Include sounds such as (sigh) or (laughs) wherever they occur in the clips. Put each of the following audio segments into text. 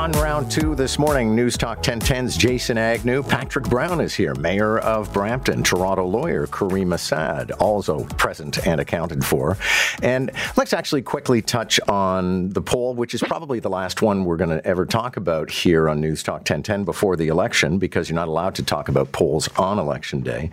On round two this morning, News Talk 1010's Jason Agnew. Patrick Brown is here, Mayor of Brampton, Toronto lawyer Caryma Sa'd, also present and accounted for. And let's actually quickly touch on the poll, which is probably the last one we're going to ever talk about here on News Talk 1010 before the election, because you're not allowed to talk about polls on election day.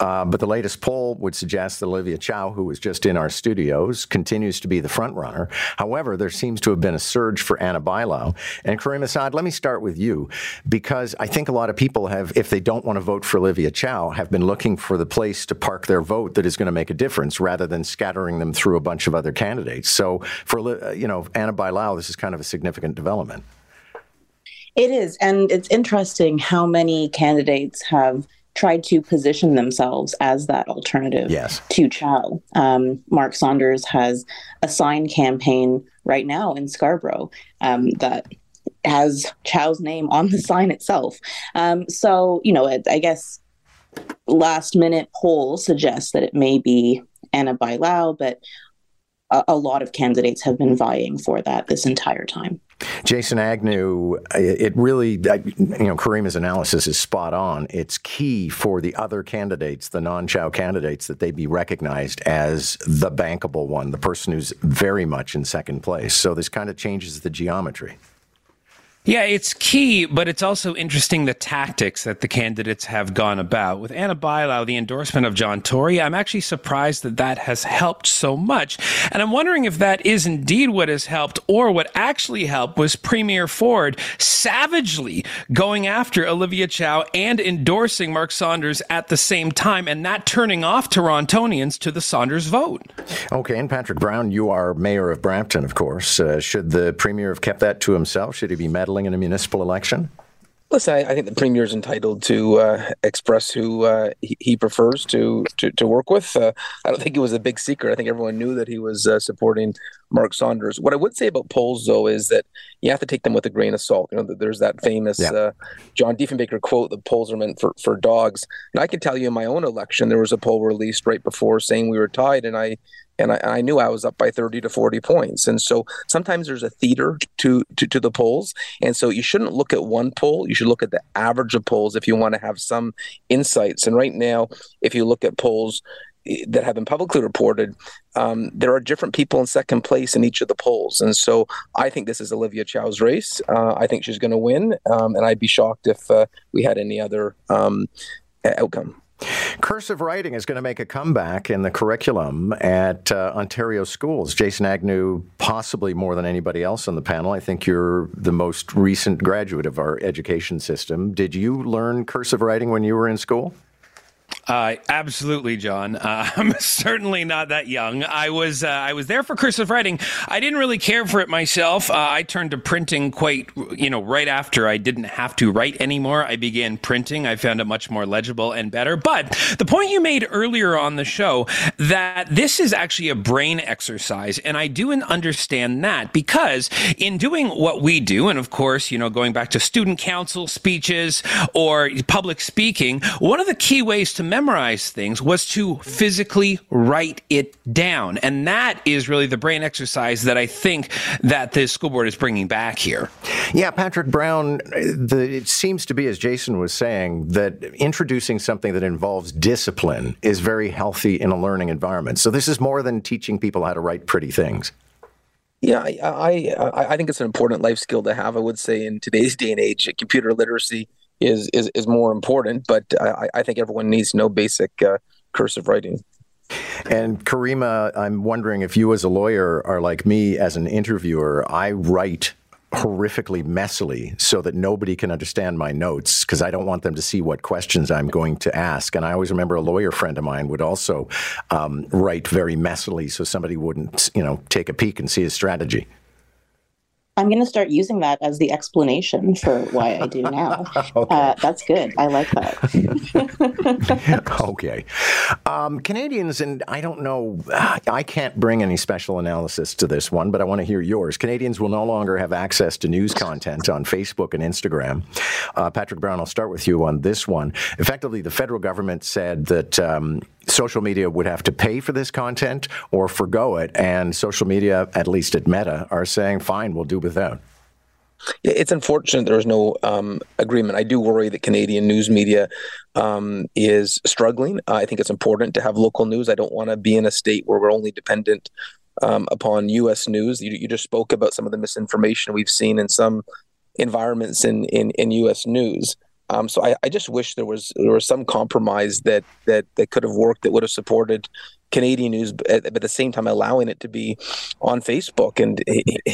Uh, but the latest poll would suggest that Olivia Chow, who was just in our studios, continues to be the front runner. However, there seems to have been a surge for Ana Bailão. And Caryma Sa'd, let me start with you because I think a lot of people have, if they don't want to vote for Olivia Chow, have been looking for the place to park their vote that is going to make a difference rather than scattering them through a bunch of other candidates. So for, you know, Ana Bailão, this is kind of a significant development. It is. And it's interesting how many candidates have tried to position themselves as that alternative yes. to Chow. Um, Mark Saunders has a sign campaign right now in Scarborough um, that has Chow's name on the sign itself. Um, so, you know, I guess last minute poll suggests that it may be Ana Bailão, but a, a lot of candidates have been vying for that this entire time. Jason Agnew, it really, you know, Caryma's analysis is spot on. It's key for the other candidates, the non Chow candidates, that they be recognized as the bankable one, the person who's very much in second place. So this kind of changes the geometry. Yeah, it's key, but it's also interesting the tactics that the candidates have gone about. With Ana Bailão, the endorsement of John Tory, I'm actually surprised that that has helped so much. And I'm wondering if that is indeed what has helped, or what actually helped was Premier Ford savagely going after Olivia Chow and endorsing Mark Saunders at the same time, and that turning off Torontonians to the Saunders vote. Okay, and Patrick Brown, you are mayor of Brampton, of course. Uh, should the Premier have kept that to himself? Should he be meddling? In a municipal election? Listen, I, I think the premier is entitled to uh, express who uh, he, he, prefers to, to, to work with. Uh, I don't think it was a big secret. I think everyone knew that he was uh, supporting Mark Saunders. What I would say about polls, though, is that you have to take them with a grain of salt. You know, there's that famous yeah. Uh, John Diefenbaker quote: "The polls are meant for for dogs." And I can tell you, in my own election, there was a poll released right before saying we were tied, and I and I, I, knew I was up by 30 to 40 points. And so sometimes there's a theater to, to, to the polls. And so you shouldn't look at one poll. You should look at the average of polls if you want to have some insights. And right now, if you look at polls eh, that have been publicly reported, um, there are different people in second place in each of the polls. And so I think this is Olivia Chow's race. Uh, I think she's going to win. Um, and I'd be shocked if uh, we had any other um, outcome. Cursive writing is going to make a comeback in the curriculum at uh, Ontario schools. Jason Agnew, possibly more than anybody else on the panel. I think you're the most recent graduate of our education system. Did you learn cursive writing when you were in school? Uh, absolutely, John. Uh, (laughs) I'm certainly not that young. I was uh, I was there for cursive writing. I didn't really care for it myself. Uh, I turned to printing quite, you know, right after I didn't have to write anymore. I began printing. I found it much more legible and better. But the point you made earlier on the show that this is actually a brain exercise, and I do understand that because in doing what we do, and of course, you know, going back to student council speeches or public speaking, one of the key ways to memorize things was to physically write it down. And that is really the brain exercise that I think that the school board is bringing back here. Yeah, Patrick Brown, the, it seems to be, as Jason was saying, that introducing something that involves discipline is very healthy in a learning environment. So this is more than teaching people how to write pretty things. Yeah, I, I, I think it's an important life skill to have. I would say in today's day and age, computer literacy is is, is more important. But I, I think everyone needs know basic uh, cursive writing. And Caryma, I'm wondering if you, as a lawyer, are like me as an interviewer. I write horrifically messily so that nobody can understand my notes because I don't want them to see what questions I'm going to ask. And I always remember a lawyer friend of mine would also um, write very messily so somebody wouldn't, you know, take a peek and see his strategy. I'm going to start using that as the explanation for why I do now. (laughs) okay. uh, that's good. I like that. (laughs) okay. Um, Canadians, and I don't know, I can't bring any special analysis to this one, but I want to hear yours. Canadians will no longer have access to news content on Facebook and Instagram. Uh, Patrick Brown, I'll start with you on this one. Effectively, the federal government said that. Um, social media would have to pay for this content or forego it. And social media, at least at Meta, are saying, fine, we'll do without. It's unfortunate there's no um, agreement. I do worry that Canadian news media um, is struggling. I think it's important to have local news. I don't want to be in a state where we're only dependent um, upon U.S. news. You, you, just spoke about some of the misinformation we've seen in some environments in, in, in U.S. news. Um, so I, I, just wish there was there was some compromise that that that could have worked that would have supported Canadian news, but at, the same time allowing it to be on Facebook. And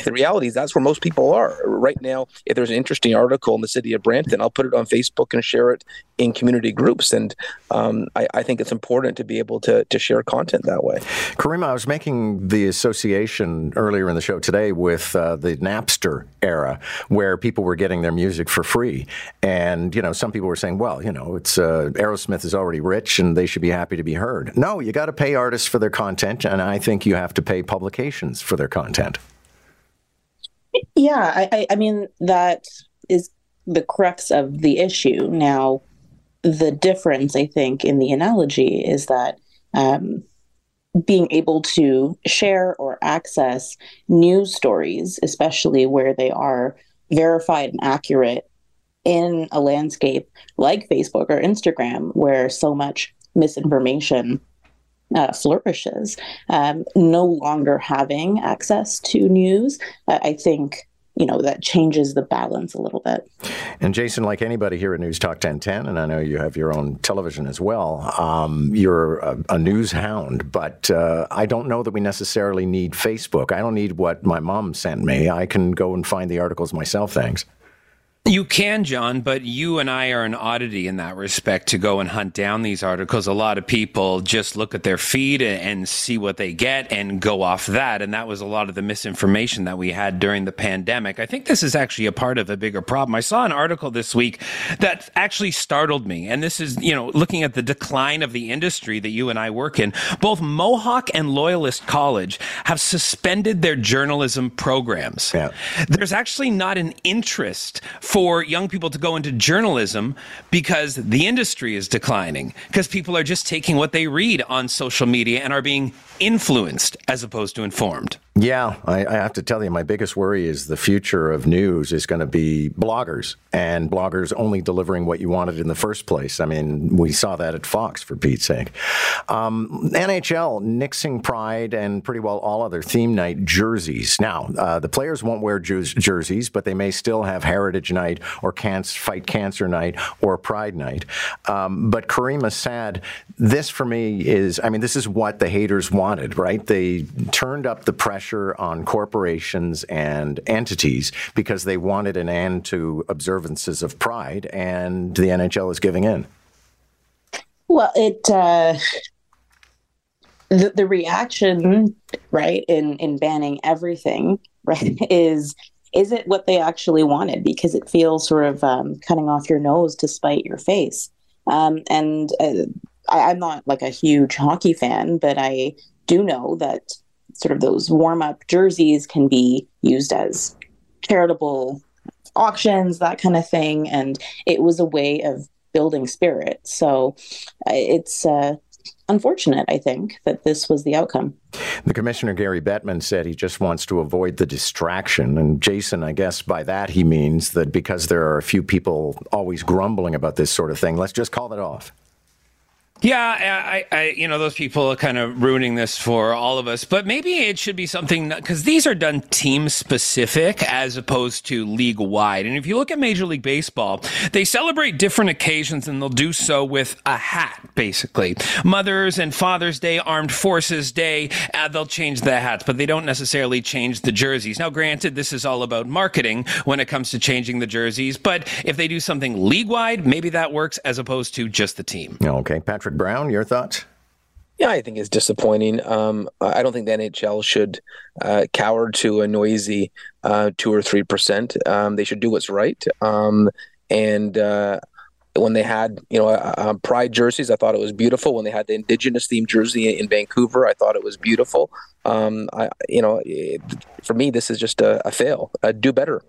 the reality is that's where most people are right now. If there's an interesting article in the city of Brampton, I'll put it on Facebook and share it in community groups. And um, I, I, think it's important to be able to to share content that way. Caryma, I was making the association earlier in the show today with uh, the Napster era, where people were getting their music for free, and you know some people were saying, well, you know, it's uh, Aerosmith is already rich and they should be happy to be heard. No, you got to pay artists for their content, and I think you have to pay publications for their content. Yeah, I, I mean, that is the crux of the issue. Now, the difference, I think, in the analogy is that um, being able to share or access news stories, especially where they are verified and accurate in a landscape like Facebook or Instagram, where so much misinformation uh, flourishes, um, no longer having access to news, uh, I think you know that changes the balance a little bit. And Jason, like anybody here at News Talk 1010, and I know you have your own television as well. Um, you're a, a, news hound, but uh, I don't know that we necessarily need Facebook. I don't need what my mom sent me. I can go and find the articles myself. Thanks. You can, John, but you and I are an oddity in that respect to go and hunt down these articles. A lot of people just look at their feed and see what they get and go off that. And that was a lot of the misinformation that we had during the pandemic. I think this is actually a part of a bigger problem. I saw an article this week that actually startled me. And this is, you know, looking at the decline of the industry that you and I work in. Both Mohawk and Loyalist College have suspended their journalism programs. Yeah. There's actually not an interest for young people to go into journalism because the industry is declining, because people are just taking what they read on social media and are being influenced as opposed to informed. Yeah, I, I, have to tell you, my biggest worry is the future of news is going to be bloggers and bloggers only delivering what you wanted in the first place. I mean, we saw that at Fox, for Pete's sake. Um, NHL nixing Pride and pretty well all other theme night jerseys. Now, uh, the players won't wear jerseys, but they may still have Heritage Night or cancer, Fight Cancer Night or Pride Night. Um, but Caryma Sa'd, this for me is, I mean, this is what the haters wanted, right? They turned up the pressure pressure on corporations and entities because they wanted an end to observances of pride, and the NHL is giving in. Well, it uh, the the reaction, right, in in banning everything, right, (laughs) is is it what they actually wanted? Because it feels sort of um, cutting off your nose to spite your face. Um, and uh, I, I'm not like a huge hockey fan, but I do know that sort of those warm up jerseys can be used as charitable auctions, that kind of thing. And it was a way of building spirit. So uh, it's uh, unfortunate, I think, that this was the outcome. The commissioner, Gary Bettman, said he just wants to avoid the distraction. And Jason, I guess by that he means that because there are a few people always grumbling about this sort of thing, let's just call it off. Yeah, I, I, you know, those people are kind of ruining this for all of us. But maybe it should be something because these are done team specific as opposed to league wide. And if you look at Major League Baseball, they celebrate different occasions and they'll do so with a hat, basically. Mother's and Father's Day, Armed Forces Day, uh, they'll change the hats, but they don't necessarily change the jerseys. Now, granted, this is all about marketing when it comes to changing the jerseys. But if they do something league wide, maybe that works as opposed to just the team. Okay, Patrick. Brown, your thoughts? Yeah, I think it's disappointing. Um, I don't think the NHL should uh, cower to a noisy uh, two or three percent. Um, they should do what's right. Um, and uh, when they had you know uh, uh, pride jerseys, I thought it was beautiful. When they had the indigenous themed jersey in Vancouver, I thought it was beautiful. Um, I, you know, it, for me, this is just a, a fail. Uh, do better.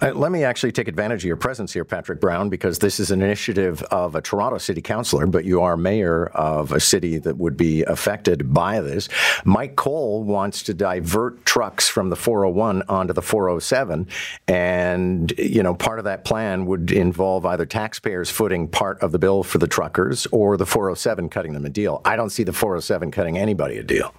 Uh, let me actually take advantage of your presence here, Patrick Brown, because this is an initiative of a Toronto city councilor, but you are mayor of a city that would be affected by this. Mike Colle wants to divert trucks from the 401 onto the 407. And, you know, part of that plan would involve either taxpayers footing part of the bill for the truckers or the 407 cutting them a deal. I don't see the 407 cutting anybody a deal.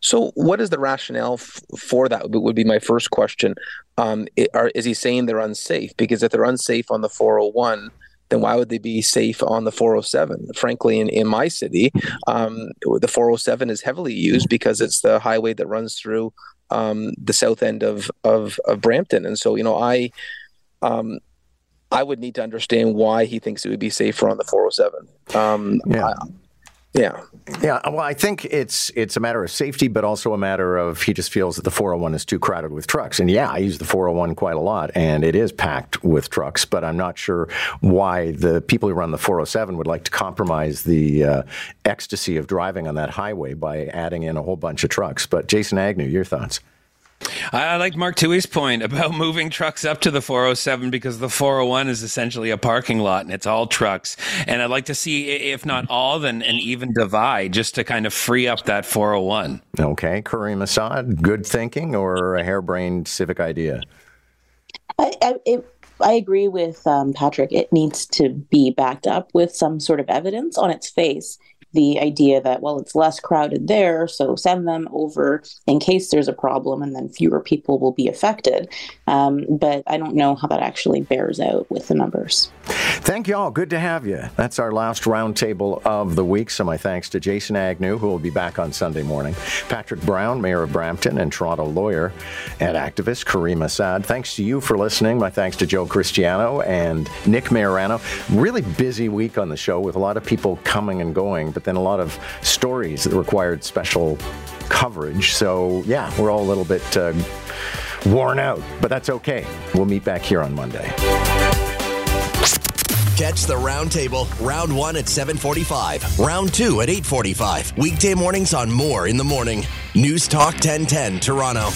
So, what is the rationale f- for that? Would be my first question. Um, it, are, is he saying they're unsafe? Because if they're unsafe on the 401, then why would they be safe on the 407? Frankly, in, in my city, um, the 407 is heavily used because it's the highway that runs through um, the south end of, of, of Brampton. And so, you know, I um, I would need to understand why he thinks it would be safer on the 407. Um, yeah. I, yeah. Yeah, well, I think it's it's a matter of safety, but also a matter of he just feels that the 401 is too crowded with trucks. And yeah, I use the 401 quite a lot, and it is packed with trucks. But I'm not sure why the people who run the 407 would like to compromise the uh, ecstasy of driving on that highway by adding in a whole bunch of trucks. But Jason Agnew, your thoughts? I like Mark Toohey's point about (laughs) moving trucks up to the 407 because the 401 is essentially a parking lot and it's all trucks. And I'd like to see, if not all, then an even divide just to kind of free up that 401. Okay. Caryma Sa'd, good thinking or a harebrained civic idea? I, I, it, I agree with um, Patrick. It needs to be backed up with some sort of evidence on its face the idea that well it's less crowded there so send them over in case there's a problem and then fewer people will be affected. Um, but i don't know how that actually bears out with the numbers. Thank you all. Good to have you. That's our last roundtable of the week. So my thanks to jason agnew who will be back on sunday morning. Patrick brown mayor of brampton and toronto lawyer and activist Caryma Sa'd. Thanks to you for listening. My thanks to joe cristiano and nick Majorano. really busy week on the show with a lot of people coming and going but then a lot of stories that required special coverage. So, yeah, we're all a little bit uh, worn out, but that's okay. We'll meet back here on Monday. Catch the roundtable, round one at 745, round two at 845. Weekday mornings on Moore in the Morning. News Talk 1010, Toronto.